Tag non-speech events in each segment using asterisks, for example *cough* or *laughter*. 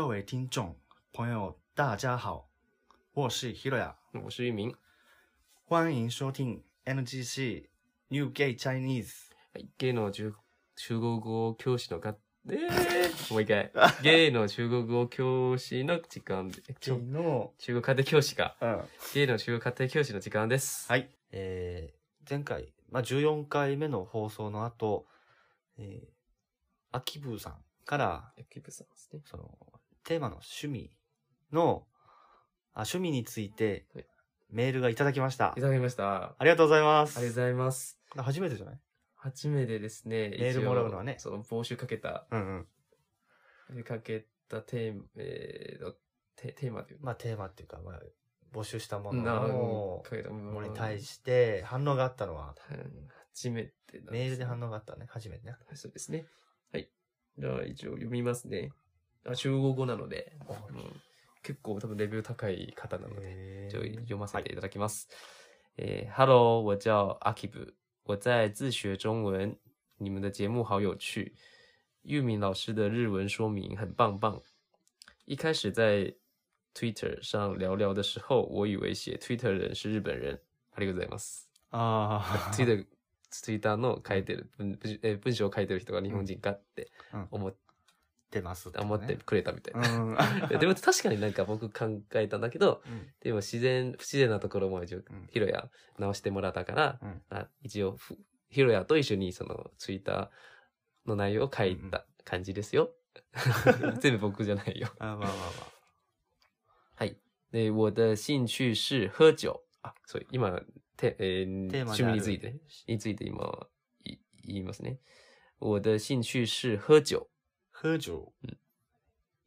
各位听众朋友，大家好，我是 Hiroya，我是玉明。欢迎收听 NGC New Gay Chinese。はい、ゲイの中中国語教師のか、えー、もう一回。*laughs* ゲイの中国語教師の時間で、ちょの、中国家庭教師か。うん。ゲイの中国家庭教師の時間です。はい。えー、前回、まあ、14回目の放送の後、えー、秋ブーさんから、い。キープさんですね。その、テーマの趣味の、あ、趣味についてはい、メールがいただきましたい。ただきました。あありがとうございます。りがとうございます。初めてじゃない？初めてですね、メールもらうのはね一応その募集かけた、うんうん。かけたテーマ、えー、テテーマというまあ、テーマっていうか、まあ、募集したもなのを、かけたもものにし対して反応があったのは、初めてなんですねメールで反応があったね。初めてね。はいそうですね。はい。じゃあ一応読みますね。あ中国語なので、うん結構多分レベル高い方なので、え就読ませていただきます。诶、h e l l o 我叫阿 k i b 我在自学中文，你们的节目好有趣，玉敏老师的日文说明很棒棒。一开始在 Twitter 上聊聊的时候，我以为写 Twitter 人是日本人。ありがとうございます。ああ。Twitter ツイッターの書いてる文文え文章を書いてる人が日本人かってうん思っ出ます、思ってくれたみたいな。うん。*laughs* でも確かになんか僕考えたんだけど、うんでも自然、不自然なところも一応うん、ヒロヤ直してもらったから、うんあ一応ふ、ヒロヤと一緒にそのツイッターの内容を書いた感じですよ。*laughs* 全部僕じゃないよ。あまあまあまはい。で、我的興趣是喝酒。あ、そう、今、てえー趣味について、について今、い言いますね。我的興趣是喝酒。あ。喝酒。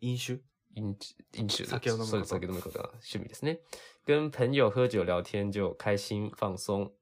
飲酒？飲飲酒的酒を飲むこと酒飲むことが趣味ですね。跟朋友喝酒聊天就开心放松。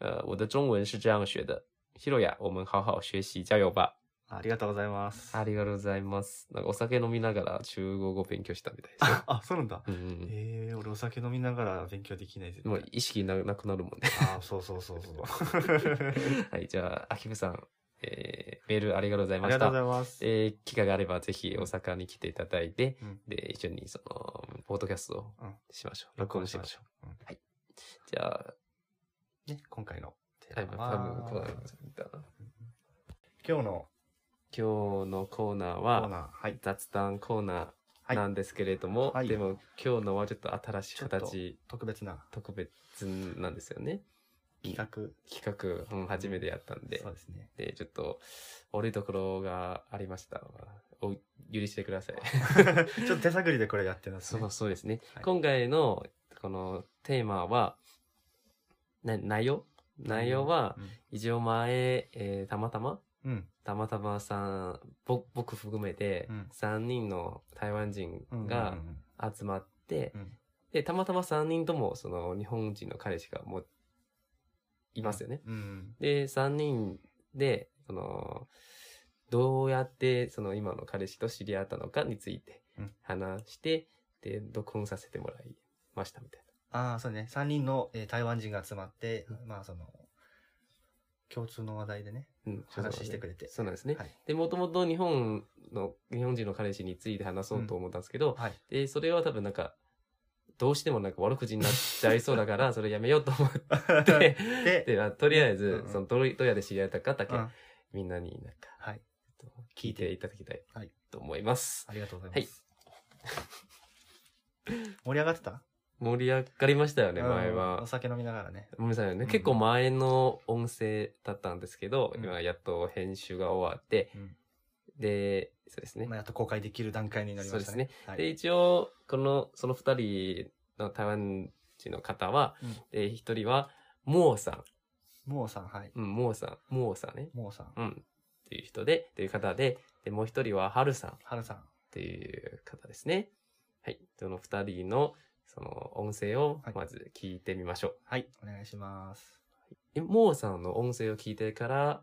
呃，我的中文是这样学的。ヒロヤ、我们好好学習、加油吧。ありがとうございます。ありがとうございます。なんかお酒飲みながら中国語を勉強したみたいですよ。あ、そうなんだ。うんうんええ俺お酒飲みながら勉強できない。もう対。意識ななくなるもんね。あそうそうそうそう。*laughs* はい、じゃあ、アキブさん、えー、メールありがとうございましありがとうござた。います。えー、機会があればぜひ大阪に来ていただいて、うんで、一緒にその、ポッドキャストをうんしましょう。録音しましょう。うんはい。じゃあ、ね、今回のテはい、ー多マは、分こうなります今日の今日のコーナーコーは、ナー、はい。雑談コーナはいーなんですけれども、はいでも今日のはちょっと新しい形、特別な特別なんですよね。企画。企画、うん、初めてやったんでそう、ですね。で、ちょっと悪いところがありました。お許してください。*laughs* ちょっと手探りでこれやってますねそう。そうですね。はい今回のこのテーマは、な内容？内容は、一応前、えーたまたまうん、うん。たまたまさん、ぼ僕含めてうん、3人の台湾人うんがうん集まってうん、で、たまたま3人とも、その、日本人の彼氏がもう、いますよね。うん。で、3人で、その、どうやって、その、今の彼氏と知り合ったのかについてうん話して、で、録音させてもらいましたみたいああ、そうね。3人の、えー台湾人が集まって、まあその、共通の話題でね、な。うん、話してくれて。そうなんですね。はい。で、もともと日本の、日本人の彼氏について話そうと思ったんですけど、はい。で、それは多分なんか、どうしてもなんか悪口になっちゃいそうだから、*laughs* それやめようと思って、で、*laughs* で、あとりあえずうんう、んそのどうどうやって知り合ったかだけ、うんみんなになんか、はい。聞いていただきたいはいと思います。ありがとうございます。*laughs* 盛り上がってた？盛り上がりましたよね、うん前はお。酒飲みながらね。ごめんなさいね。うん結構前の音声だったんですけど、うん今やっと編集が終わって、うんで、そうですねまあ、。やっと公開できる段階になりましたね。はいで、一応、この、その二人の台湾人の方は、うんで、一人は、モーさん。モーさん、はい。うん、モーさん。モーさんね。モーさん。うん。っていう人で、という方で、で、もう一人は、ハルさんっはるさん。ていう方ですね。はい。その二人の、その音声をはいまず聞いてみましょう。はい。お願いします。えモーさんの音声を聞いてから、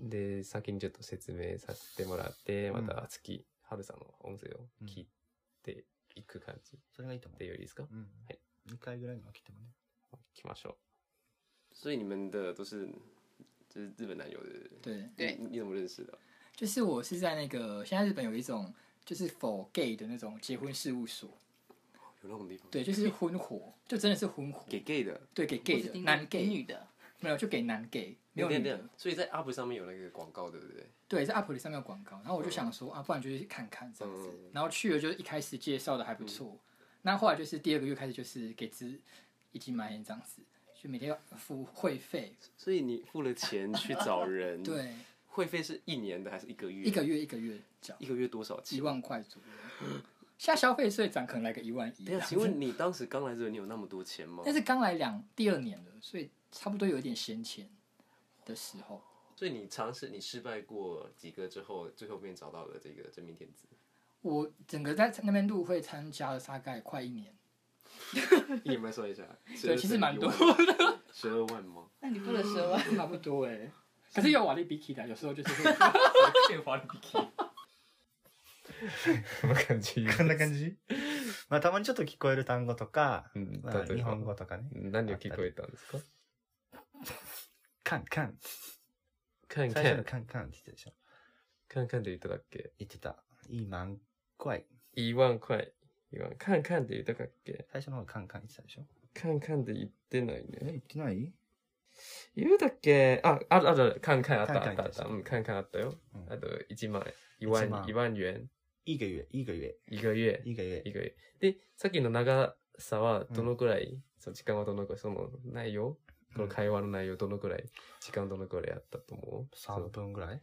で、先にちょっと説明させてもらって、うんまた次、ハルさんの音声を聞いていく感じそれがいいと思うで。よいいですか？うん。はい。2回ぐらいの分けてもね。行きましょう。所以你们的都是就是日本男友的，对对你你怎么认识的？就是我是在那个现在日本有一种就是 for gay 的那种结婚事务所。有那种地方，对，就是婚活，就真的是婚活。给 gay 的，对，给 gay 的男 gay 女的，没有，就给男 gay，没有。所以在 UP 上面有那个广告，对不对？对，在 App 里上面有广告，然后我就想说、啊，不然就去看看这样子。嗯然后去了，就是一开始介绍的还不错，那后来就是第二个月开始就是给资一起买这样子，就每天要付会费，所以你付了钱去找人，，*laughs* 对，会费是一年的还是一个月？一个月一个月缴一个月多少钱一钱？万块左右。现在消费税涨可能来个一万一请问你当时刚来这，你有那么多钱吗？但是刚来两第二年了，所以差不多有一点闲钱的时候。所以你尝试，你失败过几个之后，最后面找到了这个真命天子，我整个在那边入会参加了大概快一年，*laughs* 你有没有算一下？*laughs* 对，其实蛮多的，十二万吗？*laughs* 那你付了十万，差不多哎。可是有瓦力比起来，有时候就是会骗花比こんな感じ。こんな感じまあ、たまにちょっと聞こえる単語とか、うんまあ、例えば日本語とかね。何を聞こえたんですか カンカン。看最初の看カンカンって言ってたでしょ？看看で言っただっけ？言ってた。いい万块。一万块一万看看で言ったっけ？最初の方がカンカン言ってたでしょ？看看で言ってないえ、ね言ってない？言うだっけ？あ、あるあるある、看看あったあったあった。うん、看看あったよ。うんあと、1万円。一万一万一万元。いいが言え、いいが言え、一个月。いいが言え。一个月。で、さっきの長さはどのくらい、その時間はどのくらい？その内容？この会話の内容どのくらい時間どのくらいあったと思う？3分ぐらい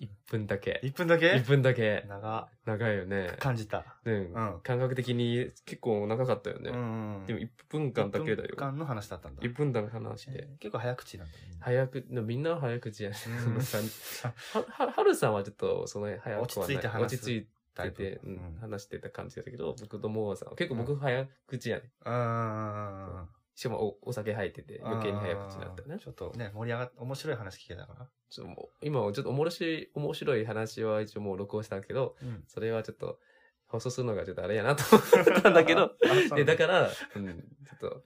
？1分だけ。?1 分だけ？1分だけ。長長いよね。感じた。うん。うん感覚的に結構長かったよね。うんうん。でも1分間だけだ1よ。分間の話だったんだ。1分間話で。えー結構早口なんだね。早く、みんな早口やね。*laughs* *laughs* は、は、はるさんはちょっと、その早く。落ち着いて話す落ち着いタイプてて、ううんん、話してた感じだけど、僕とモアさんは結構僕早口やね。うん。しかもおお酒入ってて余計に早口になったよね。ちょっとね、盛り上がっ面白い話聞けたから。ちょっともう今はちょっと面白い、面白い話は一応もう録音したけど、うん。それはちょっと放送するのがちょっとあれやなと思ったんだけど、*laughs* でだから、うん、ちょっと、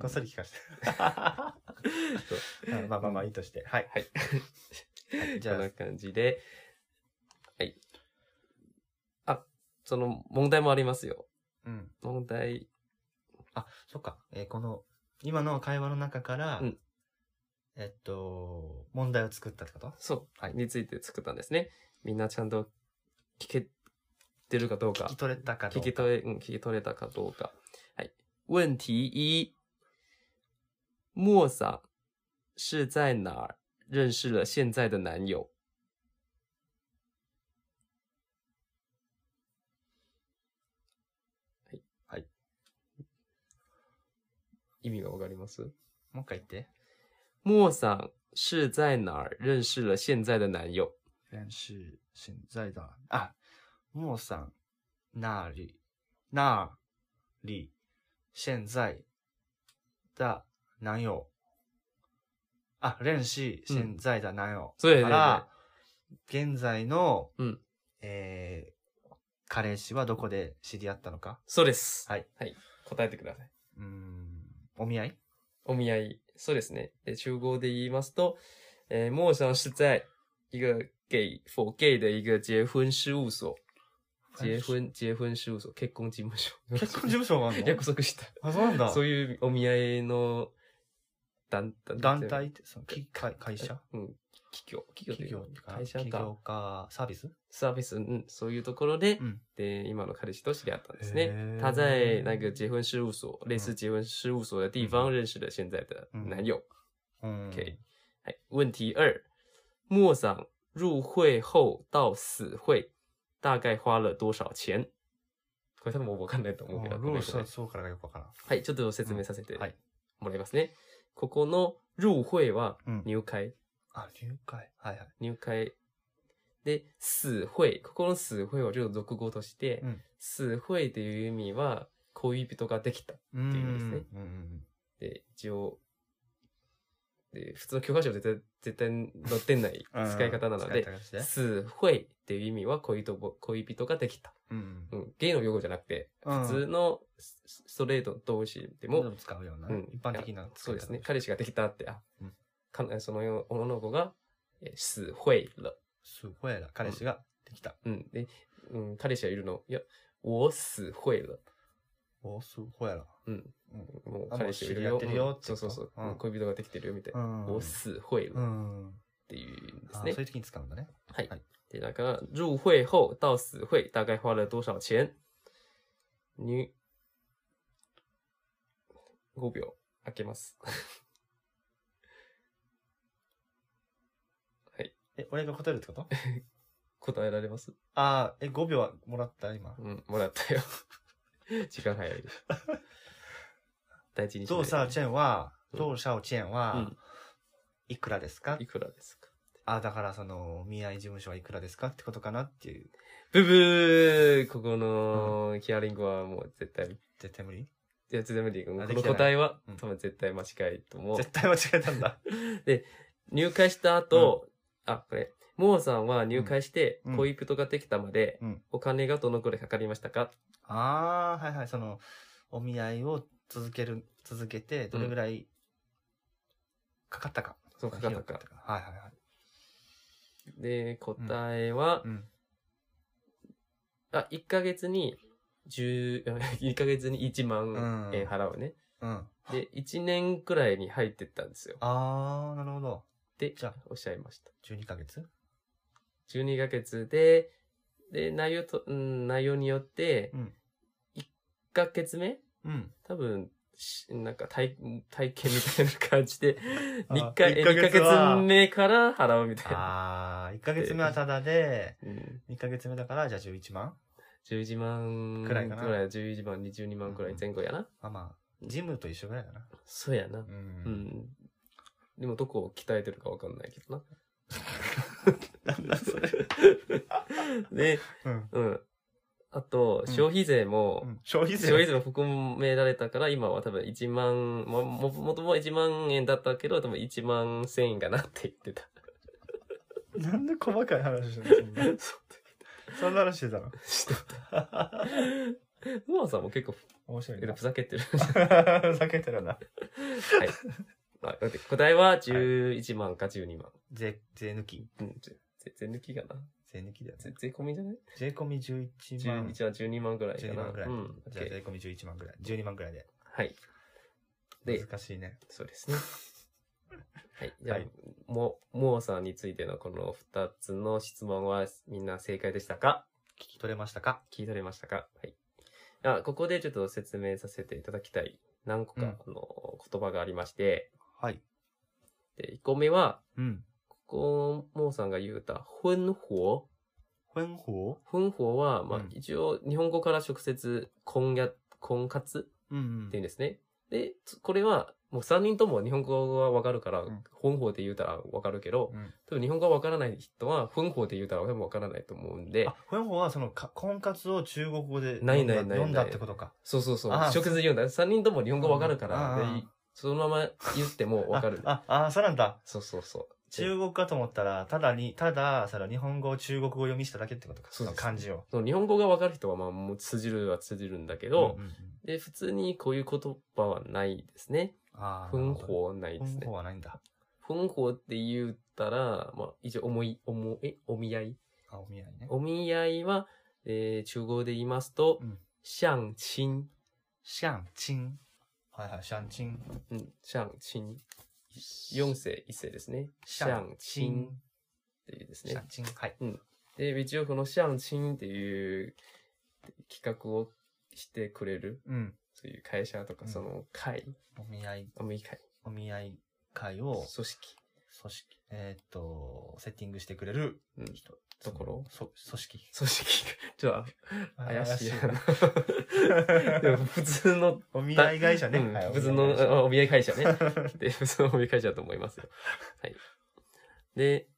こっそり聞かせて。*laughs* うんまあまあまあいいとして。はい。はい。はいじゃあこんな感じで、はい。あ、その問題もありますよ。うん。問題、あ、そっか。えーこの、今の会話の中から、うんえっと、問題を作ったってこと？そう、はいについて作ったんですね。みんなちゃんと聞けてるかどうか聞き。取れたかどうか。聞き取れ、うん、聞き取れたかどうか。はい。问题一。莫さん是在哪儿？认识了现在的男友？意味がわかります？もう一回言って。莫さん是在哪儿？认识了现在的男友？认識现在だ。あ、もうさん、なり、なり、現在だ、男友。あ、认識現在だ、男友。そうや現在の、うんえー、彼氏はどこで知り合ったのか？そうです。はい。はい。答えてください。うーん、お見合い？お見合い。そうですね。で中国で言いますと、えー、莫さん是在一个 gay for gay 的一个结婚事务所。結婚、結婚事務所、結婚事務所。結婚事務所があるの？約束した。あ、そうなんだ。そういうお見合いの団団団体って、その、き会会社？うん。企業。企業というか会社か企業。か、サービス？サービス、うん、そういうところで、うんで、今の彼氏と知り合ったんですへね。ー他在那个结婚事务所，类似结婚事务所的地方嗯认识了现在的男友。うん。OK はい。问题二，莫桑入会后到死会大概花了多少钱？これ多分わかんないと思うけど。ルーそうからがよくわからん。はい、ちょっと説明させてうんはいもらいますね。ここの入会はうん入会、あ、入会。はいはい。入会。で、死会。ここの死会はちょっと俗語として、うん死会っていう意味は恋人ができた。っていう意味ですねうんうんで、一応、で、普通の教科書で絶対絶対載ってないうん。使い方なので、使い方して死会っていう意味は恋人ぼ恋人ができた。うん。うん。ゲイの用語じゃなくて、うん普通のスストレート同士でも、でも使うような、うん一般的な使いうですね。彼氏ができたって、あ、うんかその女の子が、えー死会了。すごいな。彼氏ができた。うん。で、うん、彼氏はいるの。いや、我死会了。おすごいやろ。うん。うん。もうあ彼氏いるよ。そうそうそう、うん恋人ができてるよみたいな。うん我死会了っうん。ていうんですねあそう。いう時に使うんだね。はいはい。で、だから、入会後到死会大概花了多少钱入、5秒開けます。え、俺が答えるってこと？*laughs* 答えられます？ああ、え、5秒はもらった今。うん、もらったよ。*laughs* 時間早いです。大事にしない多少件は、うん。多少件うは？ん、いくらですか？いくらですか？あ、だからその、見合い事務所はいくらですかってことかなっていう。ブブー！ここのヒアリングはもう絶対、絶対無理？いや、絶対無理。このできてない。答えはうん。多分絶対間違いと思う。絶対間違えたんだ。*laughs* 入会した後、あ、これ、モーさんは入会してうん恋人ができたまでうん、お金がどのくらいかかりましたか？ああ、はいはい。その、お見合いを続ける、続けて、どれぐらいかかったか。そうかかったかか。はいはいはい。で、答えは、うん。あ、1ヶ月に、10、1ヶ月に1万円払うね。うん。で、1年くらいに入ってったんですよ。ああ、なるほど。で、じゃあおっしゃいました。12ヶ月12ヶ月で、で、内容と、うん、内容によってう、ん。1ヶ月目うん。多分、しなんか体、体験みたいな感じで、*laughs* あ2ヶ一ヶ二ヶ月目から払うみたいな。ああ、1ヶ月目はタダで、うん、2ヶ月目だから、じゃあ11万？11万くらいかな？11万、22万くらい前後やな。まあまあ、ジムと一緒ぐらいだな。そうやな。う。うんん。でもどこを鍛えてるかわかんないけどな。*laughs* なんだそれ。で、うん。うん。あと、うん消費税も、うん消費税。消費税も含められたから、今は多分1万、も、も、もとも1万円だったけど、多分1万1000円かなって言ってた。なんで細かい話してんのそんな。*laughs* そんな話してたの？ノ *laughs* アさんも結構面白いな。ふざけてる。避けてるな。はい。まあ、だって答えは11万か12万。税、税抜きうん、ぜぜ税抜きかな税抜きだよね。ぜ税込みじゃない税込み11 ?11 万。12万ぐらいか12。万ぐらい。うん。じゃあ税込み11万ぐらい。12万ぐらいで。はい。で、難しいね。そうですね。はい。じゃあ、はいも、モーさんについてのこの2つの質問はみんな正解でしたか聞き取れましたか聞き取れましたかはい。あ、ここでちょっと説明させていただきたい何個か、うんあの言葉がありまして、はい。で、1個目は、うん。ここ、モーさんが言うた、婚法。婚法婚法は、まあ、うん一応、日本語から直接、婚や、婚活うんうんって言うんですね。で、つこれは、もう3人とも日本語がわかるからうん、本法で言うたらわかるけど、うん多分日本語がわからない人は、本法で言うたら多分わからないと思うんであ、、婚法はそのか婚活を中国語でないないないない読んだってことか。そうそうそう、あ直接言うんだ。3人とも日本語わかるかうんら、そのまま言ってもわかる。あ、あ、あそうなんだ。そうそうそう。中国かと思ったら、ただに、ただ、その日本語を中国語読みしただけってことか。そう漢字を。その日本語がわかる人は、まあ、もう通じるは通じるんだけど、うんうんうんで、普通にこういう言葉はないですね。ああ。本法はないですね婚法。はないんだ。本法って言ったら、まあ、一応、思い、思い、お見合い？あ、お見合いね。お見合いは、えー、中国で言いますと、うん相親。相親。はいはい、相親。うん、相親。四世、一世ですね。相親っていうですね相。親。はい。で、一応この相親っていう企画をしてくれる、うん。そういう会社とか、うんその会、お見合い、お見会、お見合い会を組織、組織、えーっと、セッティングしてくれるうん、人。ところ？そ、組織。組織。*laughs* ちょっと、怪しい。*laughs* でも、普通の。お見合い会社ね。普通のお見合い会社ね。*laughs* で、普通のお見合い会社だと思いますよ。はい。で、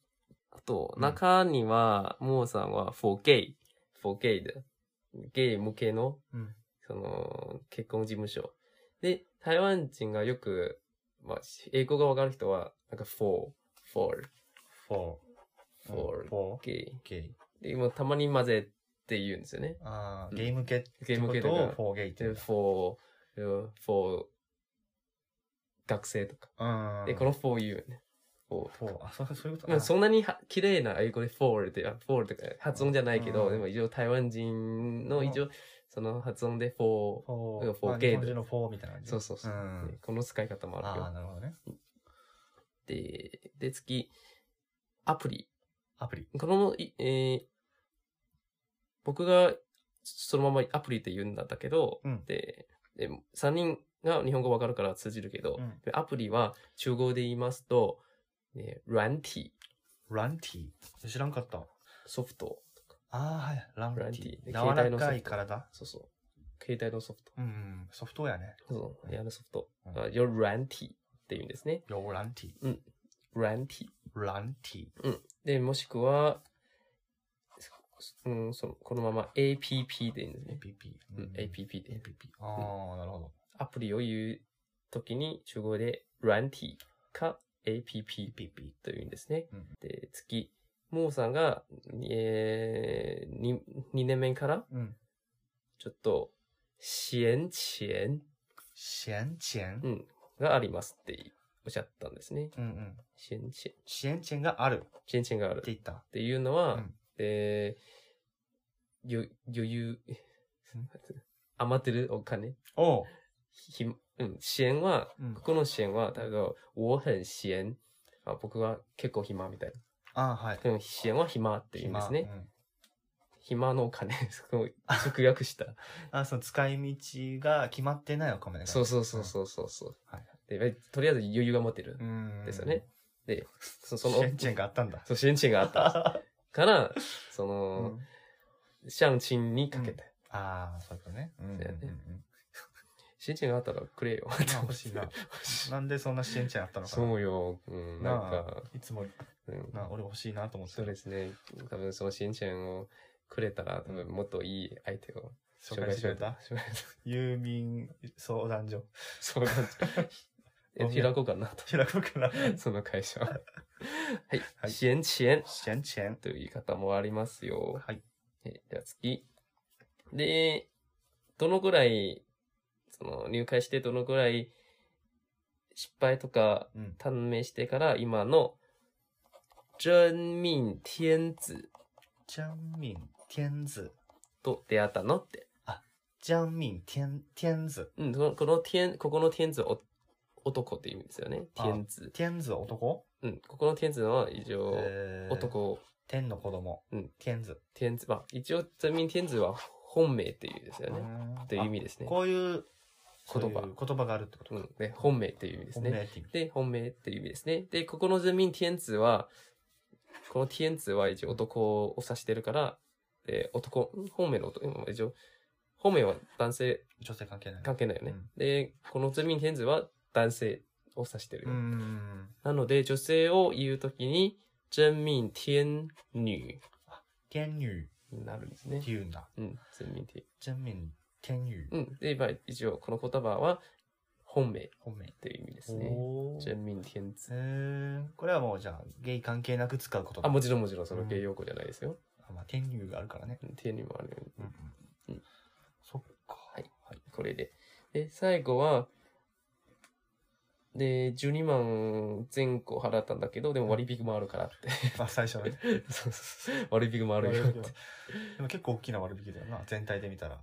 あと、中には、モ、う、ー、ん、さんは 4K。4K で、ゲイ向けの、その、結婚事務所。で、台湾人がよく、まあ、英語がわかる人は、なんか for、for。for。OK。OK。で、もたまに混ぜって言うんですよね。ああ、ゲイ向けゲイ向けとか。フォーゲイって。 for、for、学生とか。で、この for 言うね。 for。あ、そういうこと？か。そんなに綺麗な英語で for って、 for とか発音じゃないけど、でも一応台湾人の一応、その発音でフォー、フォーゲー。日のフォーみたいな感じ。そうそうそう。この使い方もある。ああ、なるほどね。で、で、次、アプリ。アプリ。この、いえー僕がそのままアプリって言うんだけど、うんで、で3人が日本語わかるから通じるけど、うんでアプリは中国で言いますと、ね、軟體、軟體ー。知らんかった。ソフト、ああ、はい。ランテランティのソかい体？そうそう。携帯のソフト。うん、ソフトウェアね。そう、やるソフト。うんあ、よ、ランティって言うんですね。よ、ランティランティ。ー。ランティー。で、もしくは、うん、そのこのまま APP でいいんですね。APP。うん、APP で。APP。ああ、なるほど。アプリを言うときに中国でランティか APP。というんですね。うんで、次、モーさんが、えー、2, 2年目からうん。ちょっと、支援钱、支援钱うん、がありますっておっしゃったんですね。うんうん。支援钱。支援钱があるっ支援钱があるて言った。っていうのは、うんえー、よ余裕、余ってるお金おう。ひ、うん、支援は、うんここの支援は、例えば、我很闲。あ僕は結構暇みたいな。ああ、はい。でも支援は暇って言うんですね。暇うん暇のお金、*laughs* そこを直訳した。*laughs* あ、その使い道が決まってないお金が。そうそうそうそうそうそう。はいで、とりあえず余裕が持ってるう。ん。ですよね。。で、そその、支援钱があったんだ。そう、支援賃があった *laughs* から、そうの、ん相親にかけて。ああ、そういうことね。うんうんうんそうやねうん。支援賃があったらくれよ。まあ欲しいな。*laughs* なんでそんな支援賃あったのかな。そうよ。うん、ななんか、あ、いつも、うん、なあ俺欲しいなと思って。そうですね。多分その支援賃をくれたら、多分もっといい相手を紹介してくれた紹介して郵便相談所。そうなんえ開こうかなと。開こうかな。*laughs* その会社。*laughs* はい。はい支援賃支援钱。という言い方もありますよ。はい。えでは次。で、どのぐらい、その入会してどのぐらい失敗とかうん。判明してから今の真命天子江民天子。と出会ったのって。江民天、天子。うん、このこの天、ここの天子はお男っていう意味ですよね。あ天子。天子男？うん、ここの天子は一応、えー男、天の子供。うん。天子。天子、まあ、一応、真命天子は本名っていうですよね。うんという意味ですねあ。こういう言葉言葉があるってことか。うん。で、本名っていう意味ですね。本命って意味。で、本名っていう意味ですね。で、ここの真命天子は、この天子は一応男を指してるから、で、男、ん本名の男、うん一応、本名は男性女性関係ない。関係ないよね。うんで、この真命天子は男性を指してるうよ。ん。なので、女性を言うときに、真命天女天女っになるんですねて。言うんだ。うん、真命天。真命天女。うん。で、まあ、一応、この言葉は、本名本命。っていう意味ですね。真命天子。これはもうじゃあ、ゲイ関係なく使うことあ、もちろんもちろん、その芸用語じゃないですよ。あまあ、天女があるからね。うん天女もあるよね。うんうんそっか。はい。これで。で、最後は、で、12万前後払ったんだけど、でも割引もあるからって。まあ、最初はね。*laughs* そうそうそう割引もあるよって。でも結構大きな割引だよな、全体で見たら。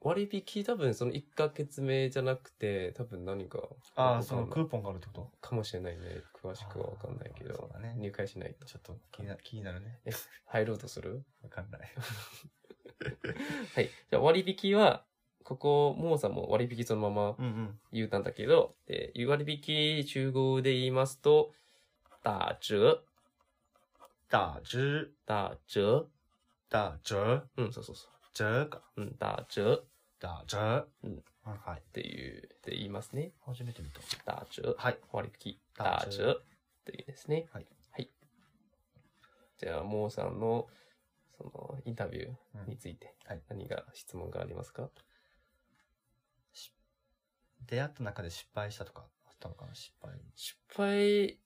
割引多分その1ヶ月目じゃなくて、多分何か。ああ、そのクーポンがあるってこと？かもしれないね。詳しくはわかんないけどね入会しないと。ちょっと気にな気になるね。入ろうとする？わかんない。*laughs* はい。じゃあ割引は、ここ、モーさんも割引そのままうんうん。言うたんだけど、で、割引中国で言いますと、打折、打折、打折。打折、うん、そうそうそ折か。う。うん、打折っ打折。うん。はいはい。ていう、って言いますね。初めて見た。打折。はい。割引。打折。っていうですね。はい。はい。じゃあ、モーさんの、その、インタビューについて、はい何が質問がありますか？出会った中で失敗したとかあったのかな失敗。失敗、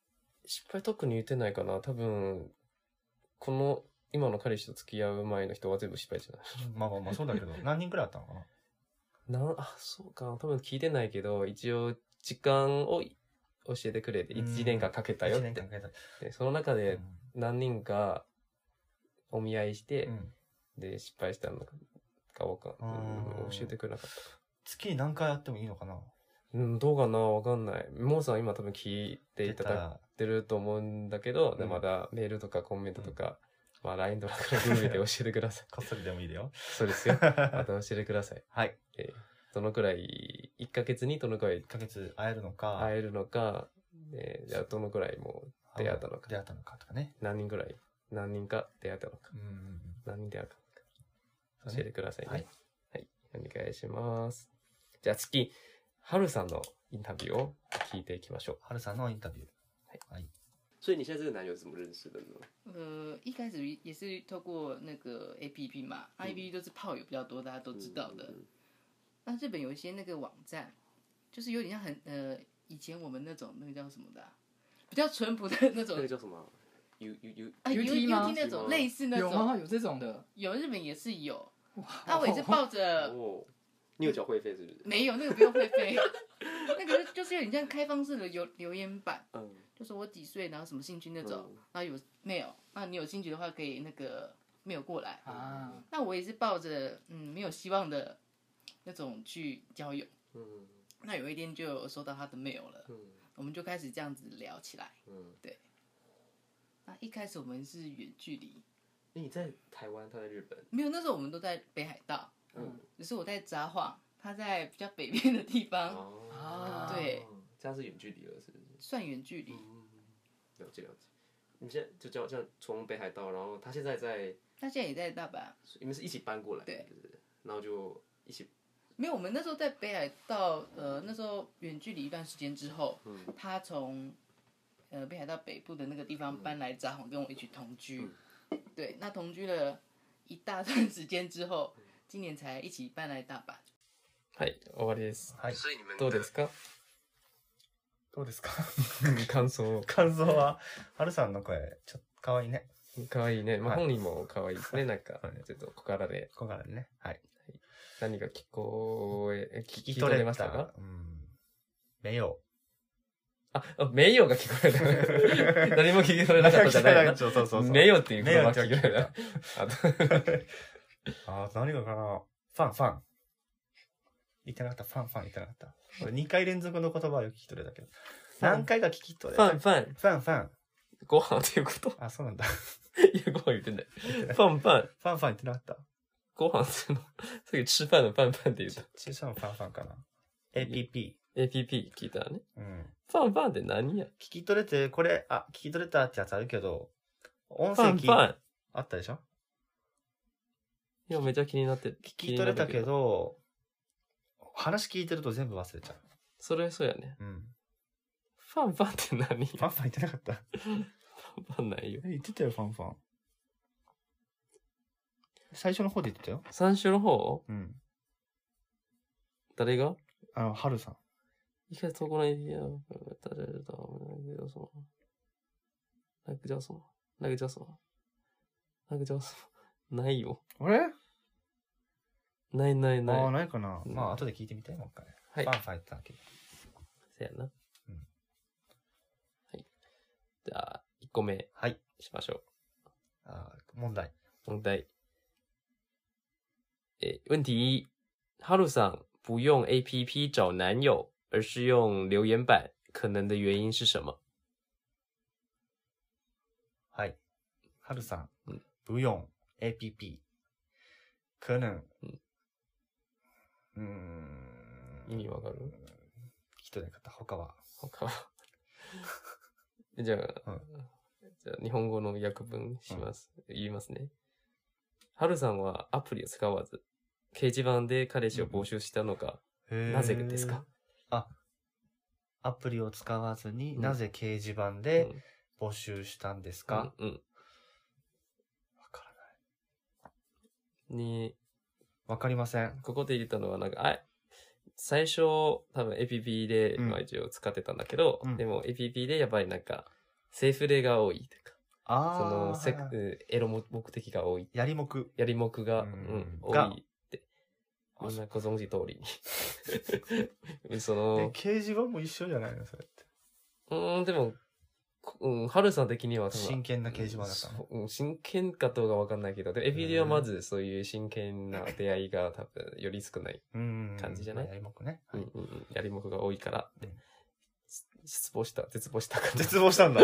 失敗特に言ってないかな。多分、この、今の彼氏と付き合う前の人は全部失敗じゃない。まあまあまあそうだけど、*laughs* 何人くらいあったのかな？な、あ、そうか。多分聞いてないけど、一応、時間を教教えてくれて、うん1年間かけたよ1って年間。かけた。でその中で何人かお見合いして、うんで、失敗したのかわかん、うんうん教えてくれなかった。月に何回やってもいいのかな？うん、どうかな？わかんない。モーさん今多分聞いていただいら、てると思うんだけど、でうんまだメールとかコメントとか、まあ LINE とかからグルメで教えてください。*laughs* こっそりでもいいだよ。そうですよ。また教えてください。*laughs* はい。どのくらい、1ヶ月にどのくらい1ヶ月会えるのか、会えるのか、でじゃあどのくらいもう出会ったのか出会ったのかとかね。何人くらい、何人か出会ったのか、うんうんうん。何人出会ったのか、教えてくださいね。はい。はい。お願いします。じゃあ次、はるさんのインタビューを聞いていきましょう。はるさんのインタビュー。はい。所以你现在这个男友怎么认识的呢？呃，一开始也是透过那个 A P P 嘛、i P P 都是炮友比较多，大家都知道的。那日本有一些那个网站，就是有点像很呃以前我们那种那个叫什么的啊、比较淳朴的那种那个叫什么？U U U 啊 U UT 吗 T 那种类似那种，有吗？有这种的？有日本也是有。那我也是抱着哦，你有交会费是不是？没有那个不用会费，那个就是有点像开放式的留留言板，嗯，就是我几岁，然后什么兴趣那种嗯，然后有 mail，那你有兴趣的话可以那个 mail 过来。啊，那我也是抱着嗯没有希望的那种去交友。嗯那有一天就有收到他的 mail 了，嗯我们就开始这样子聊起来。嗯。对那一开始我们是远距离，你在台湾，他在日本。没有，那时候我们都在北海道，嗯。只是我在札幌，他在比较北边的地方，哦啊对，这样是远距离了，是不是？算远距离。嗯，了解了解。你现在就叫叫从北海道，然后他现在在，他现在也在大阪，你们是一起搬过来，对是是，然后就一起，没有，我们那时候在北海道，呃，那时候远距离一段时间之后，嗯他从呃北海道北部的那个地方搬来札幌，跟我一起同居。对，那同居了一大段时间之后，今年才一起搬来大阪。はい、終わりです。はい。どうですか？どうですか感想。感想は、はるさんの声、ちょっと可愛いね。可愛いね。まあ本人も可愛いですね。なんかちょっと小柄で小柄でね。はい。何が聞こえ聞き取れましたか？うん。没有。あ、名誉が聞こえた。何も聞き取れなかったじゃないな。そうそうそう。名誉っていう言葉が聞こえた。あとあー、何がかな？ファン、ファン。言ってなかった、ファン、ファン言ってなかった。これ2回連続の言葉はよく聞き取れたけど。何回か聞き取れた。ファン、ファン、ファン、ファン。ご飯っていうこと？あ、そうなんだ。いや、ご飯言ってない。ファン、ファン、ファン、ファン言ってなかった？ご飯っていうの、さっき吃飯のファン、ファンって言った。小さなファン、ファンかな。APP。APP 聞いたらね。うん。ファン、ファンって何や？聞き取れて、これ、あ、聞き取れたってやつあるけど、音声聞。あったでしょ？いや、めちゃ気になってる。聞き取れたけど、話聞いてると全部忘れちゃそれそうやね。う。うん。ファン、ファンって何？ファンファン言ってなかった？ファンないよ。え、言ってたよ、ファンファン。最初の方で言ってたよ。三種の方？うん。誰が？あの、ハルさん。一开始透过那一天，大家知道那个叫什么？那个叫什么？那个叫什么？那个叫什么？ないよ。あれ？ないないああ、ない。ないかな。うんまあ、後で聞いてみて、もう一回。はいファンファン言ってたけど。せやな。うんはい。じゃあ、1個目はい。しましょあー問題。う。問題。诶，问题，哈鲁桑不用 A P P 找男友，而是用留言板，可能的原因是什么？はい。ハルさんうん。不用 APP。可能。うん。意味わかる？聞き取れなかった。他は。他は？*laughs* じゃあ、うんじゃあ日本語の訳文します。言いますね。はるさんはアプリを使わず、掲示板で彼氏を募集したのか、なぜですか？あ、アプリを使わずに、うんなぜ掲示板うでん募集したんですか？うん、うんわからない。に、わかりません。ここで言ったのは、なんか、あ最初、多分 APP で、うんまあ一応使ってたんだけど、うんでも APP でやっぱりなんか、セーフレが多いというか、そああ。のセク、エロ目的が多い。やりもく。やりもくが、ううんん、多がいって。あみんなご存知通りに。*laughs* そえの、掲示板も一緒じゃないのそれって。うーん、でも、こうん、ハルさん的には真剣な掲示板だったううん、真剣かどうかわかんないけど、でも APD はまずそういう真剣な出会いが多分より少ない。うん。感じじゃない？まあやりもくね。うんうんうん。やりもくが多いからうん。し失望した、絶望したかな。絶望したんだ。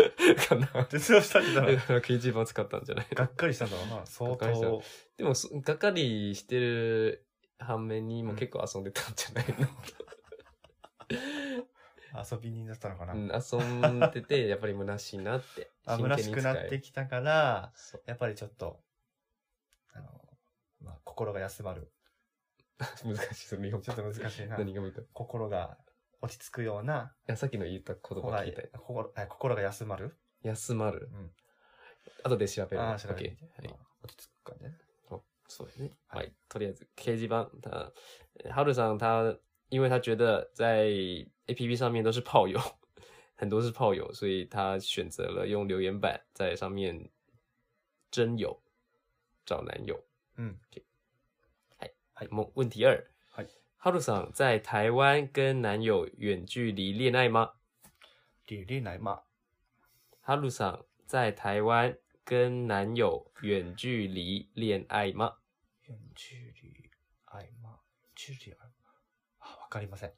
かな。絶望したんだ。だから掲示板使ったんじゃないがっかりしたんだろうな。相当。でも、そがっかりしてる反面にも結構遊んでたんじゃないの、遊び人だったのかな。うん、遊んでて、*laughs* やっぱり虚しいなって。あ虚しくなってききたから、やっぱりちょっと、あの、まあ、心が休まる。*laughs* 難しい、その日本ちょっと難しいな。何が難しいい心が落ち着くような、や、さっきの言った言葉聞いたい。心え心が休まる？休まる。うん。後で調べる。ああ、調べて OK みて。はいま。あ落ち着く感じね。そうですね。ははいい。とりあえず、掲示板，他，哈鲁桑他，因为他觉得在 A P P 上面都是炮友，很多是炮友，所以他选择了用留言板在上面征友，找男友。うん。はい。もう问题二。はい。哈鲁桑在台湾跟男友远距离恋爱吗？リリナイ、ま哈鲁桑在台湾跟男友远距离恋愛吗？あ、ジュリアイ、まあ、ジュリアイ。あ、わかりません。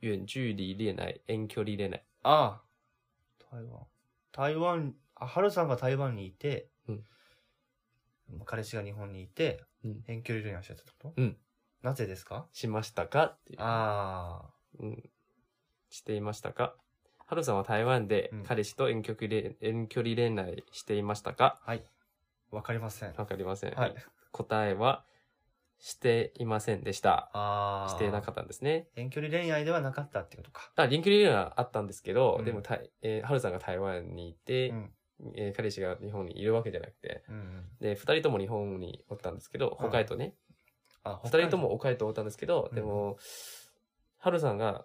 遠距離恋愛、遠距離恋愛。ああ、台湾。台湾、あ、ハルさんが台湾にいて、うん彼氏が日本にいて、うん遠距離恋愛してたこと？うん。なぜですか？しましたかっていう。ああ、うん。していましたか？ハルさんは台湾でうん彼氏と遠距離恋遠距離恋愛していましたか？はい。わかりません。わかりません。はい。答えは、していませんでした。ああ。してなかったんですね。遠距離恋愛ではなかったってことか。あ、遠距離恋愛はあったんですけど、うんでも、たいえー、ハルさんが台湾にいて、うん。えー彼氏が日本にいるわけじゃなくて、うんうん。で、二人とも日本におったんですけど、うん北海道ね。あ、二人とも北海道おったんですけど、うんでも、ハルさんが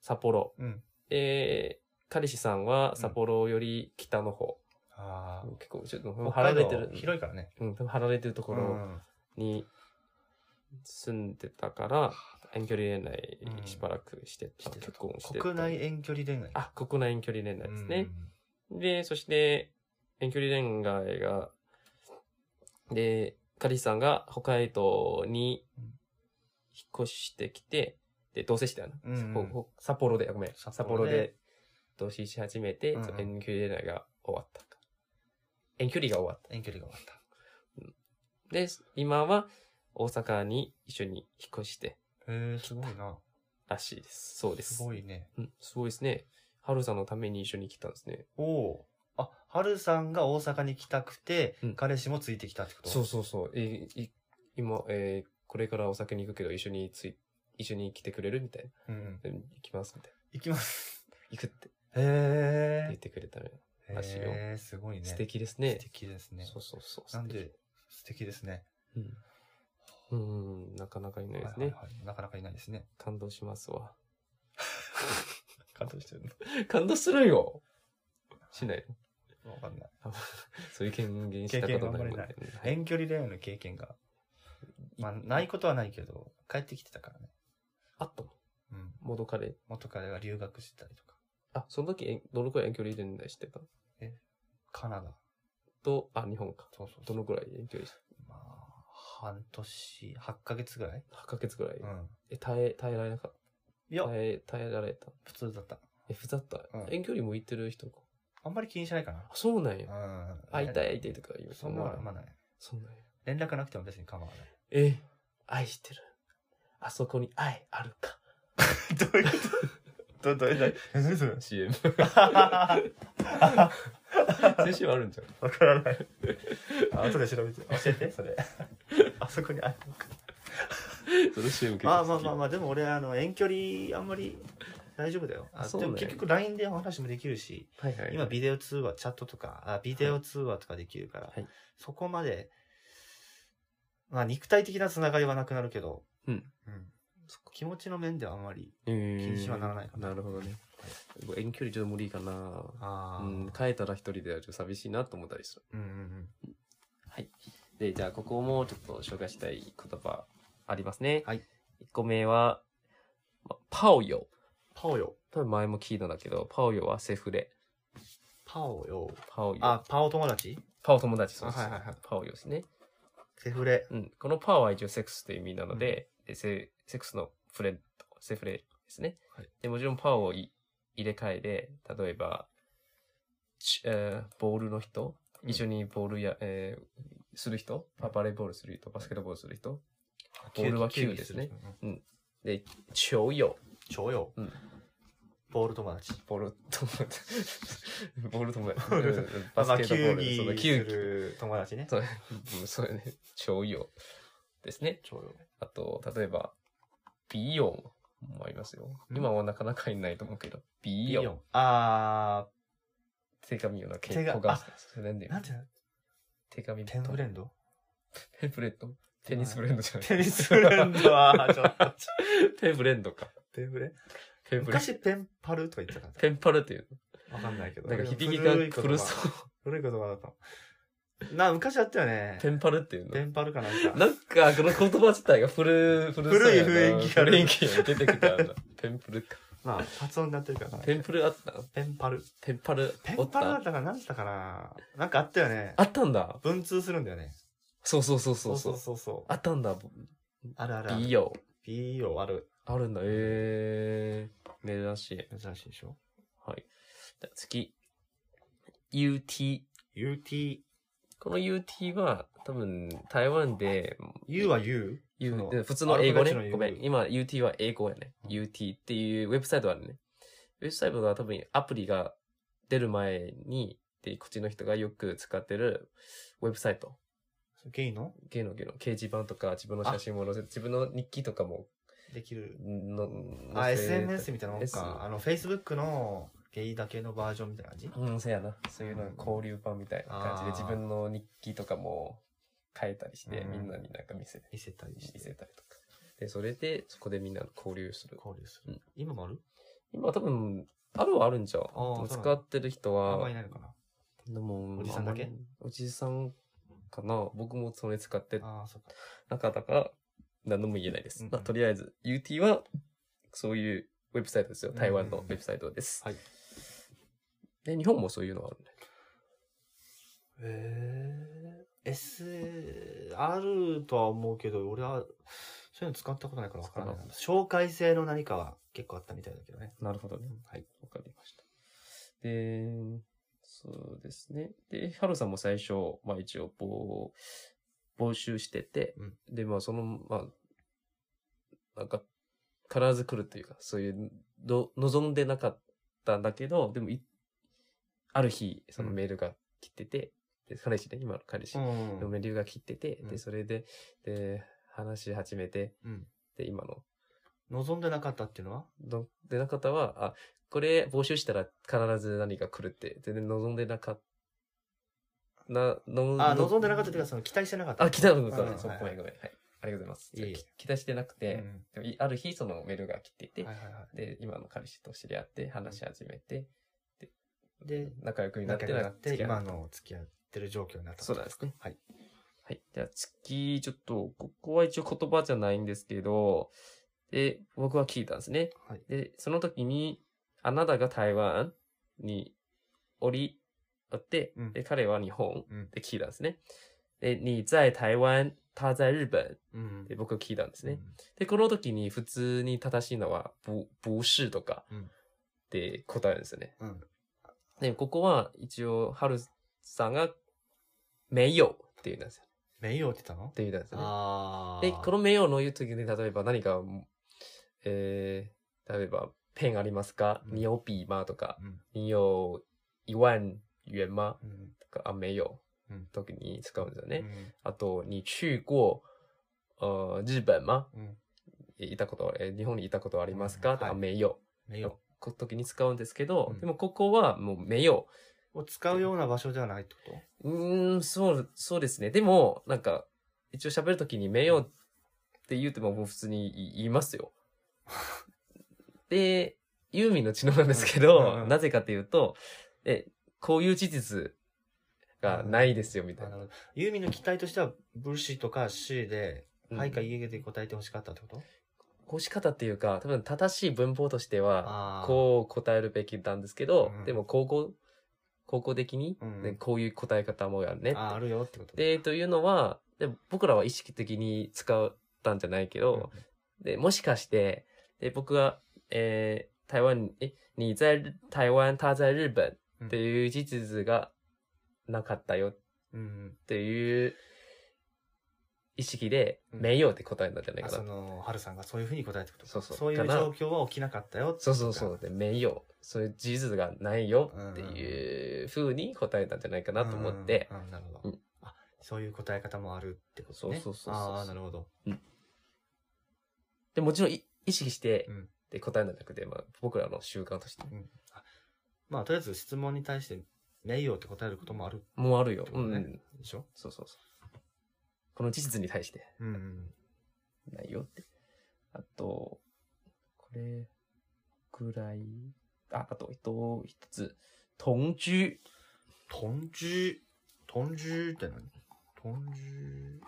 札幌、うん。えー、彼氏さんは札幌より北の方、ああ。結構ちょっと北離れてる、広いからね。うん、離れてるところうんに住んでたから、遠距離恋愛うんしばらくしてた、してた結婚してた。国内遠距離恋愛。あ、国内遠距離恋愛ですね。うん。で、そして、遠距離恋愛が、で、彼氏さんが北海道にうん引っ越してきて、で、同棲してたの。うん札幌で、ごめん。札札幌で同棲し始めて、うん遠距離恋愛が終わった。遠距離が終わっ遠距離が終わった。た。で、今は大阪に一緒に引っ越してへえ、すごいな。らしいです。そうです。すごいね。うん、すごいですね。ハルさんのために一緒に来たんですね。おお。あ、はるさんが大阪に来たくて、うん彼氏もついてきたってこと？そうそうそう。えーい今、えーこれからお酒に行くけど一緒につい、一緒に来てくれるみたいな。うん行きますみたい行きます。な。行くってへ言ってくれたのよ。え。らしいよへえ、すごいね。素敵ですね素。敵ですね。そうそうそう。なんで素敵ですね。うん。うん、なかなかいないですね。はいはいはいなかなかいないですね。感動しますわ。*laughs* 感動してる感動するよしないのわかんない。のそういう経験したことないね。ないはい遠距離恋愛の経験が、まあ、ないことはないけど、帰ってきてたからね。あったの？うん。元彼？元彼が留学してたりとか。あ、その時、えどのくらい遠距離恋愛してたカナダ。と、あ、日本か。そうそうどのくらい遠距離してまあ、半年、8ヶ月ぐらい ?8 ヶ月ぐらい。うん。え、耐え、耐えられなかっいやた。、耐え、耐えられた？普通だった。え、ふざった？うん遠距離向いてる人か。あんまり気にしないかな。あ、そうなんや。うん。会いたい会いたいとか言う。そんなのはまない。そうなんや。連絡なくても別に構わない。え、愛してる。あそこに愛あるか。*laughs* どういうこと？ど、どういう、え、何それ CM。わ *laughs* *laughs* 先週あるんじゃん。からない。あ後で調べて。教えて、それ。あそこにあるのか。その CM 結構。まあまあまあまあ、でも俺、あの、遠距離、あんまり大丈夫だよ。あそうねでも結局 LINE でお話もできるし、はいはいはい。今ビデオ通話、チャットとか、あビデオ通話とかできるから、はいそこまで、まあ肉体的なつながりはなくなるけど、うん気持ちの面ではあんまり、気気にしはならないかななるほどね。遠距離ちょっと無理かな。ああ、うん、帰ったら一人ではちょっと寂しいなと思ったりする。うんうんはい。で、じゃあここもちょっと紹介したい言葉ありますね。はい。1個目は、まパオヨ。パオヨ。多分前も聞いたんだけど、パオヨはセフレ。パオヨ。パオヨ。あ、パオ友達？パオ友達そうです。あはいはいはいパオヨですね。セフレ。うん。このパオは一応セックスという意味なので、でセセックスのフレンド、セフレですね。はいでもちろんパオをい入れ替えで、例えば、ちえーボールの人、うん一緒にボールや、えーする人、パバレーボールする人、バスケットボールする人、ボールは9ですね。うん。で、球友、超よ。うんボール友達。ボール友達、ボール友達、*laughs* バスケットボ球ール、その球技、る友達ね。*laughs* そううんそうよね、球友ですね。超よ。あと、例えば、美容もありますよ。うん今はなかなかいないと思うけど。ビヨン。あ手紙をな、手が焦がして、それなんでー、なんていうの？手紙テンブレンド？ペンブレンド？テニスブレンドじゃない。テニスブレンドは、*laughs* ちょっと。ペンブレンドか。ペンブレ？ペンブレ。昔ペンパルとか言ってたペンパルっていうわかんないけど。の。なんか響きが古そう。古い言葉だった。な、昔あったよね。ペンパルっていうの？ペンパルかなんか。なんか、この言葉自体が古、古そうやな古い雰囲気ある雰囲気が出てきたな。ペンプルか。まあ、発音になってるからな。ペンプルあった？ペンパル。ペンパル？ペンパルだったかな？なんだったかな？なんかあったよね。あったんだ。文通するんだよね。そうそうそうそうそそうう。そうそう。あったんだ。あるあるある。美容。美容ある。あるんだ。えー。珍しい。珍しいでしょ？はい。じゃあ次。UT。?UT。この UT は多分台湾で U は U? U 普通の英語ねごめん。今 UT は英語やね。うん UT っていうウェブサイトあるね。ウェブサイトが多分アプリが出る前に、で、こっちの人がよく使ってるウェブサイト。ゲイの？ゲのゲの掲示板とか自分の写真も載せて、自分の日記とかもできる。のあ、SNS みたいなもんか。あの、Facebook のゲイだけのバージョンみたいな感じ？うん、そうやな。そういうの交流版みたいな感じで自分の日記とかも変えたりして、うんみんなになんか見せ見せたりし見て。せたりとか。で、それで、そこでみんな交流する。交流するうん。今もある？今多分、あるはあるんじゃん。使ってる人あんまは、いないのかな？でも、おじさんだけ？おじさんかな。僕もそれ使ってああ、そっか。なかったか？ら、何とも言えないです。うんまあ、とりあえず、UT は、そういうウェブサイトですよ。台湾のウェブサイトです。はい。で、日本もそういうのあるね。えー、S、あるとは思うけど、俺は、そういうの使ったことないから分からないな。紹介制の何かは結構あったみたいだけどね。なるほどね。はい。わかりました。で、そうですね。で、ハルさんも最初、まあ一応、募、募集してて、うんで、まあその、まあ、なんか、必ず来るというか、そういう、ど、望んでなかったんだけど、でもい、ある日、そのメールが来てて、で、彼氏ね、今の彼氏。うん。のメールが来てて、うん。で、それで、で、話し始めて、うん。で、今の。望んでなかったっていうのは？のでな方は、あ、これ募集したら必ず何か来るって、全然望んでなかった。な、のあ、の望んでなかったっていうか、その期待してなかった。あ、来たのか、うん。そう、はいごめんごめん。はい。ありがとうございます。いえい期待してなくて、うんでもいある日そのメールが来てて、はいはいはで、今の彼氏と知り合って話し始めて、い。で、仲良くになってなって、今の付き合ってる状況になった。そうなんですね。はい。はい。じゃあ次、ちょっと、ここは一応言葉じゃないんですけど、で、僕は聞いたんですね。はい。で、その時に、あなたが台湾におり、おって、うんで、彼は日本うん。で聞いたんですね。で、你在台湾、他在日本うんで僕聞いたんですね。うんで、この時に普通に正しいのは、不、不是とかうんで答えるんですよね。うん。で、ここは一応、ハルさんが、没有って言うんですよ。名誉って言ったの？って言うんですよね。ああ。で、この名誉の言うときに、例えば何か、えー、例えば、ペンありますか、うん你有笔吗とか、うん。你有一万元吗うん。とか、あ、没有。うん時に使うんですよね。うんあと、你去过、呃、日本吗うん。いたことは、えー日本にいたことはありますか、あ、うんはい没有。名誉こ時に使うんですけど、うんでもここはもう没有。を使うような場所ではないってこうーん、そう、そうですね。でも、なんか、一応喋るときに名誉って言うてももう普通に言いますよ。*laughs* で、ユーミンの知能なんですけど、うんうんうん。なぜかというと、え、こういう事実がないですよ、みたいな。ユーミンの期待としては、ブルシとか C で、うん。はいか家で答えてほしかったってこと？起こし方っていうか、多分正しい文法としては、こう答えるべきなんですけど、うん。でも高校、高校的に、うんねこういう答え方もやるねって。あ、あるよってことで、というのは、で僕らは意識的に使ったんじゃないけうんど、で、もしかして、で、僕が、えー、台湾、え、你在台湾、他在日本っていう事実がなかったようん。っていう意識で、うん名誉って答えたんじゃないあかな。その、はるさんがそういうふうに答えてくるそうそうそういう状況は起きなかったよ。そうそうそう。で、名誉。そういう事実がないよっていう風に答えたんじゃないかなと思って、うん。うんなるほどうん。あ、そういう答え方もあるってことね。そうそうそうそうああ、なるほど。で、もちろんい意識してうん、で答えなくて、まあ、僕らの習慣として。うん。あまあ、とりあえず質問に対して、名誉って答えることもあるもうあるよ。うん。でしょ？そうそうそう。この事実に対して、うんうん。ないよって。あと、これぐらい。あ、あと、えっと、一つ。同居。豚汁。豚汁って何？豚汁。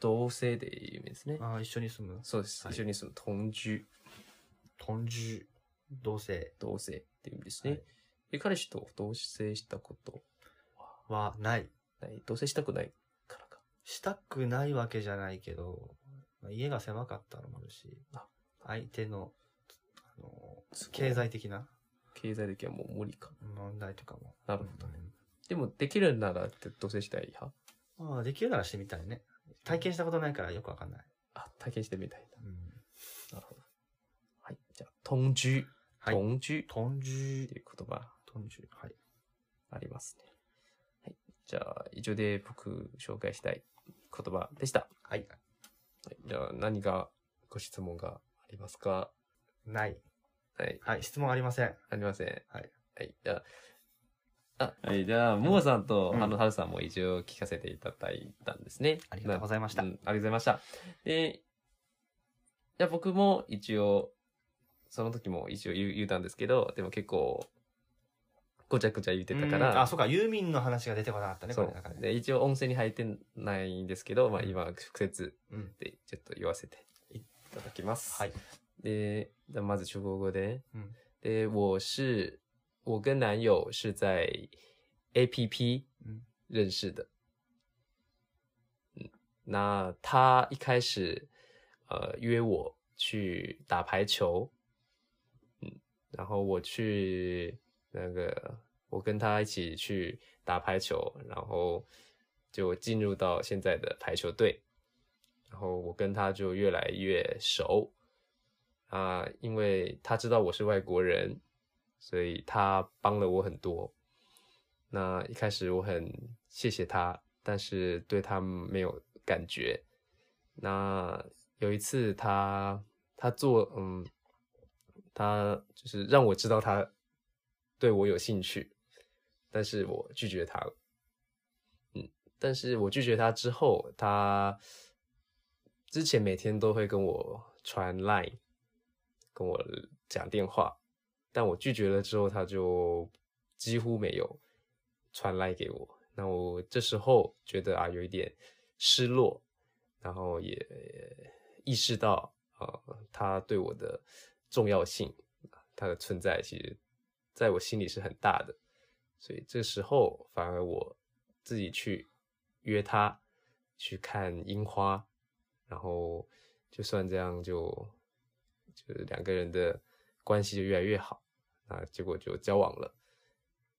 同性でいう意味ですね。ああ、一緒に住む。そうです。はい一緒に住む同居。豚汁。同性同性っていう意味ですね。はいで彼氏と同棲したことはない。ない。同棲したくない。したくないわけじゃないけど、まあ家が狭かったのもあるしあ、相手の、あの、経済的な？経済的はもう無理か。問題とかも。なるほどね。でも、できるならって同棲したい派？うんまあ、できるならしてみたいね。体験したことないからよくわかんない。あ、体験してみたいうん。な。なるほど。はい。じゃあ、同居。はい。同居っ豚て汁。いう言葉豚汁。はい。ありますね。はい。じゃあ、以上で僕紹介したい言葉でした。はい。はい、じゃあ、何かご質問がありますか？ない。はい。はい。質問ありません。ありません。はい。はい。じゃあ、あ、はい。じゃあ、ももさんと、うんあの、はるさんも一応聞かせていただいたんですね。ありがとうございましたうん、ありがとうございました。で、じゃあ僕も一応、その時も一応言う言うたんですけど、でも結構、ごちゃごちゃ言ってたかうんら、あ、そうか。ユーミンの話が出てこなかったね、で。で、一応温泉に入ってないんですけど、まあうん今、直接うん。でちょっと言わせていただきます。はい。で、じゃあまず中国語で。うん。で、我是、我跟男友是在 APP 嗯认识的。嗯，那他一开始呃约我去打排球，嗯，然后我去那个，我跟他一起去打排球，然后就进入到现在的排球队，然后我跟他就越来越熟。啊，因为他知道我是外国人，所以他帮了我很多。那一开始我很谢谢他，但是对他没有感觉。那有一次他他做嗯，他就是让我知道他对我有兴趣，但是我拒绝他了。嗯，但是我拒绝他之后，他之前每天都会跟我传 line，跟我讲电话，但我拒绝了之后，他就几乎没有传来给我。那我这时候觉得啊，有一点失落，然后也意识到啊、呃他对我的重要性，他的存在其实在我心里是很大的。所以这时候反而我自己去约他去看樱花，然后就算这样就就是两个人的关系就越来越好，啊，结果就交往了。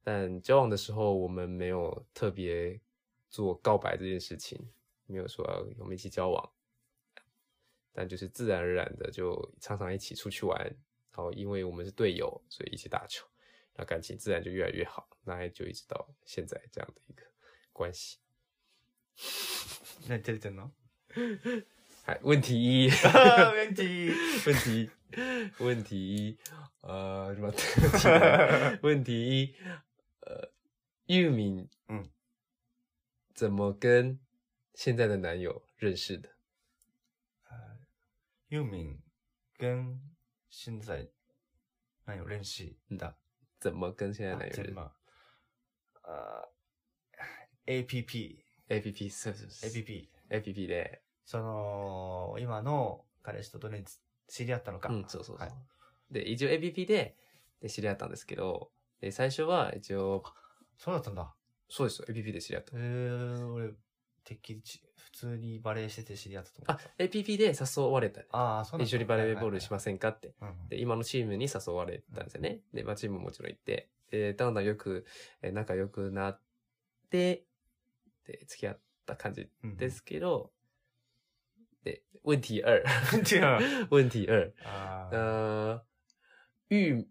但交往的时候，我们没有特别做告白这件事情，没有说要我们一起交往，但就是自然而然的就常常一起出去玩，然后因为我们是队友，所以一起打球，那感情自然就越来越好，那就一直到现在这样的一个关系。何照れてんの嗨，问题一，ベンチ问题，问题一，呃，什么？问题二*laughs* 问题一，呃，*laughs* 玉敏，嗯，怎么跟现在的男友认识的？ユーミン跟現在何を練習だ 怎么跟现在的あ男友认识全部あ APP？A P P 是是是 APP A P P で、その今の彼氏とどれにつ知り合ったのか。うん、そうそうそう。はいで、一応 APP でで知り合ったんですけど、で最初は一応、そうだったんだ。そうですよ、APP で知り合ったえ。ー、俺、てっきりち普通にバレーしてて知り合ったと思あ APP で誘われた。ああ、そうなんだ一緒にバレーボールしませんかって。はいはいはいで、今のチームに誘われたんですよね。で、まあチームももちろん行って、で、だんだんよく、えー仲良くなって、で、付き合った感じうん。ですけど、で、问题二。違う。问题二。あー呃，玉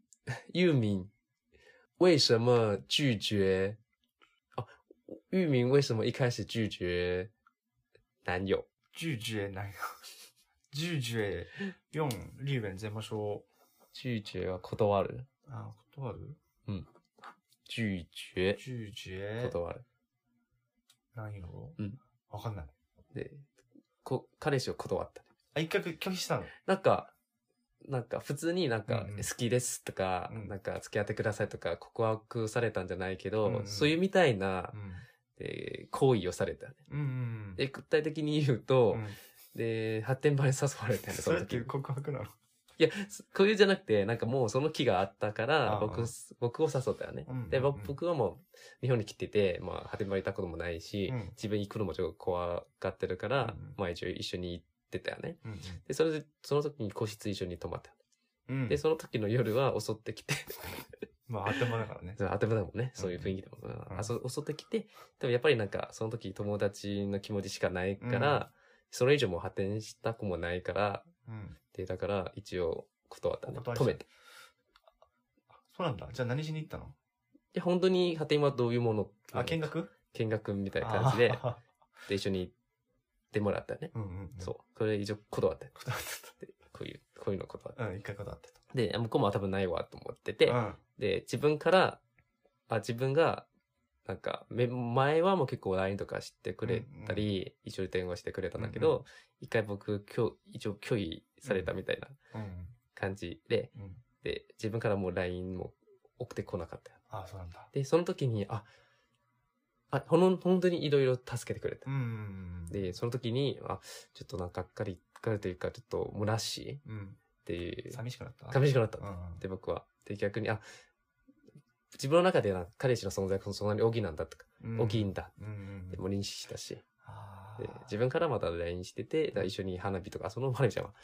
玉敏为什么拒绝？哦，玉敏为什么一开始拒绝男友？拒绝男友？拒绝？用日文怎么说？拒绝は断る。あ、断る拒绝？拒绝？断る。男友うん。わかんない。で、こ彼氏を断った。あ、一回拒否したの？なんか、なんか普通になんかうんうん好きですとか、うんなんか付き合ってくださいとか告白されたんじゃないけど、うんうんそういうみたいな、うん。えー行為をされたね。うんうん。で、具体的に言うと、うんで、発展場に誘われたよね、そそれっての時。告白なの？いや、すこういうじゃなくて、なんかもうその気があったから、僕、僕を誘ったよね。うんうんうんで、僕僕はもう日本に来てて、まあ、発展場にいたこともないし、うん自分行くのもちょっと怖がってるから、うんうんまあ一応一緒に行ってたよね。うんで、それで、その時に個室一緒に泊まった。うんで、その時の夜は襲ってきて、まあ、頭だからね。当てもだもんね、そういう雰囲気でも。うんあそ襲ってきて、でもやっぱりなんか、その時友達の気持ちしかないから、それ以上もう発展した子もないから、うん。で、だから一応断ったね。止めて。そうなんだ。じゃあ何しに行ったの？で、本当に発展はどういうもの？あ、見学？見学みたいな感じで、あで、一緒に行ってもらったね。ーうんうんうん。そう。それ以上断った。断っでこういう、こういうの断った。た。うん、一回断ってで、向こうも多分ないわと思ってて、た。うん。で、自分から、あ、自分が、なんか、め前はもう結構 LINE とかしてくれたり、一緒に電話してくれたんだけうんうど、一回僕、今日、一応拒否されたみたいなうん。感じで、うん。で、自分からもう LINE も送ってこなかったよ。ああ、そうなんだ。で、その時に、あ、あ、ほん、本当にいろいろ助けてくれた。うん。で、その時に、あ、ちょっとなんかがっかり、がっかりというか、ちょっと虚しいっうん。ていう、寂しくなった？寂しくなったう。ん。で、僕は。で、逆に、あ、自分の中でな、彼氏の存在がそんなに大きいなんだとか、うん大きいんだうんうんってもう認識したし、あで、自分からまた LINE してて、一緒に花火とか、その花火ちゃんは、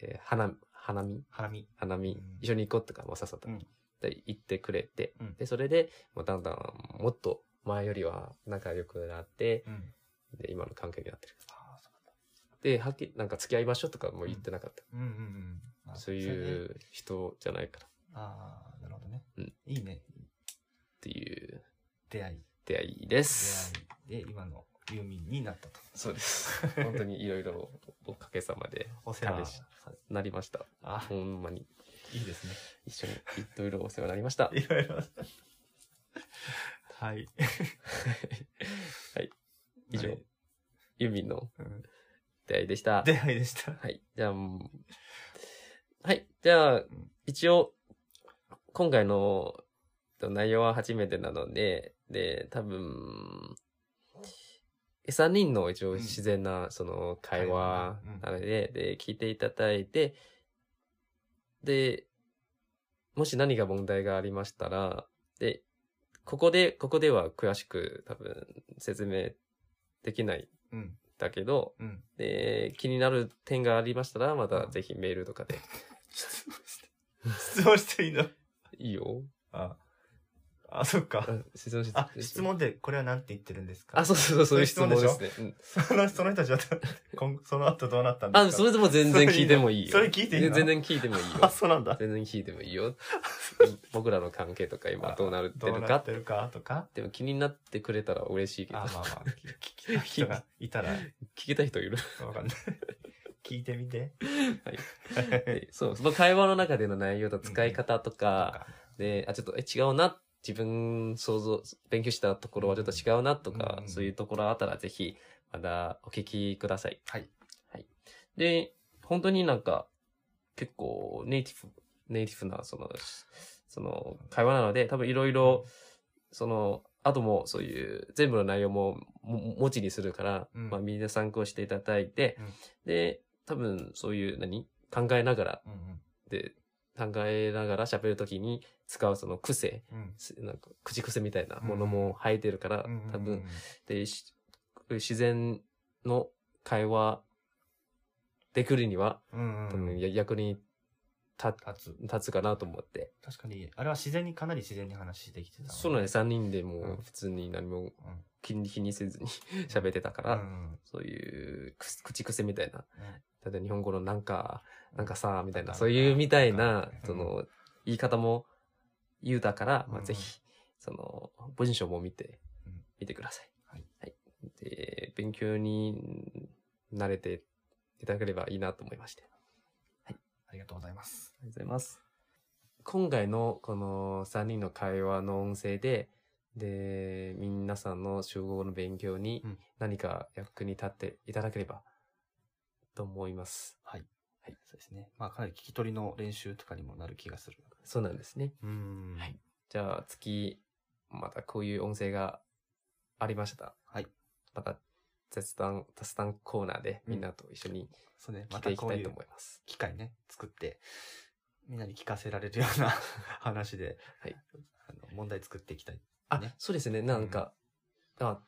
えー花、花見？花見。花見うん、一緒に行こうとかも誘った。うんで、行ってくれて、うんで、それで、もうだんだん、もっと前よりは仲良くなって、うん。で、今の関係になってる。で、はっきり、なんか付き合いましょうとかも言ってなかった。うんうんうんあ。そういう人じゃないからっああ、なるほどね。うんいいね。ていう出会い。出会いです。出会いで、今のユーミンになったと。そうです。*laughs* 本当にいろいろおかげさまでお世話彼氏なりました。あ、ほんまに。いいですね。一緒にいろいろお世話になりました。*laughs* いろいろ。はい。*laughs* はい。以上はい、ユーミンのうん出会いでした。出会いでした。はい。じゃあ、うんはい。じゃあ、一応、今回の内容は初めてなので、で、多分、3人の一応うん自然な、その会話なので、で、聞いていただいて、で、もし何が問題がありましたら、で、ここで、ここでは詳しく多分説明できないだけど、うん。で、気になる点がありましたら、またぜひメールとかで。*laughs* 質問して。質問していいの？いいよ。あ、あ、そっか。うん質問しあ、質問でこれは何て言ってるんですか？あ、そうそうそう、そういう質問ですね。うんその、*laughs* その人たちは、今その後どうなったんですか？あ、それでも全然聞いてもいいよ。それ聞いていいの？全然聞いてもいいあ、よ。そうなんだ。全然聞いてもいいよ。*laughs* 僕らの関係とか今どうなってどうるかなってるかとか？でも気になってくれたら嬉しいけどあ、、まあまあ、*laughs* 聞きたい人がいたら、聞きたい人いる？わかんない。聞いてみて。はい。そう、その会話の中での内容と使い方とか、で、あ、ちょっと、え、違うな。自分想像、勉強したところはちょっと違うなとか、うんそういうところあったらぜひ、まだお聞きください。はい。はい。で、本当になんか、結構ネイティブ、ネイティブな、その、その、会話なので、多分いろいろ、その、あともそういう、全部の内容もも文字にするから、うんまあみんな参考していただいて、うんで、多分そういう何、考えながら、うんで、考えながら喋るときに使うその癖、うん。なんか口癖みたいなものも入ってるから、多分、で、し自然の会話できるには、うんうんうん。多分や役に立立つ。立つかなと思って。確かに、あれは自然に、かなり自然に話できてたね。そうなんです。3人でも普通に何もうん。気に気にせずに喋ってたから、うんうんそういうく口癖みたいな、うん例えば日本語のなんか、なんかさ、みたいな、そういうみたいなその、言い方も言うだから、まあ、うんぜひ、その、文章も見てうん、見てください。はい。で、勉強に慣れていただければいいなと思いまして。あありがとうございます。りがとうございます。今回のこの3人の会話の音声で、で、皆さんの中国語の勉強にうん何か役に立っていただければと思います。はい。はい。そうですね。まあ、かなり聞き取りの練習とかにもなる気がする。そうなんですね。うんはい。じゃあ次、またこういう音声がありました。はい。また雑談、雑談コーナーでみんなと一緒にそうね。聞まいていきたいと思います。機会ね、作って、みんなに聞かせられるような *laughs* 話で、はいあの問題作っていきたい。あ、ねそうですね。なんか、あ、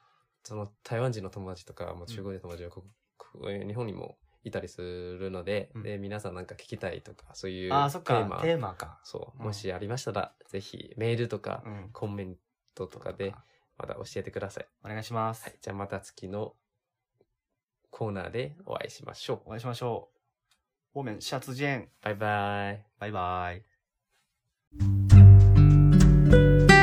その台湾人の友達とか、まあ、中国人の友達がこここ日本にもいたりするので、うんで、皆さんなんか聞きたいとか、そういうああ、そっかテーマ、、テーマか。そう、うんもしありましたら、ぜひメールとか、うん。コメントとかで、また教えてください。お願いします。はい。じゃあまた次のコーナーでお会いしましょう。お会いしましょう。我们下次见。バイバイ。バイバイ。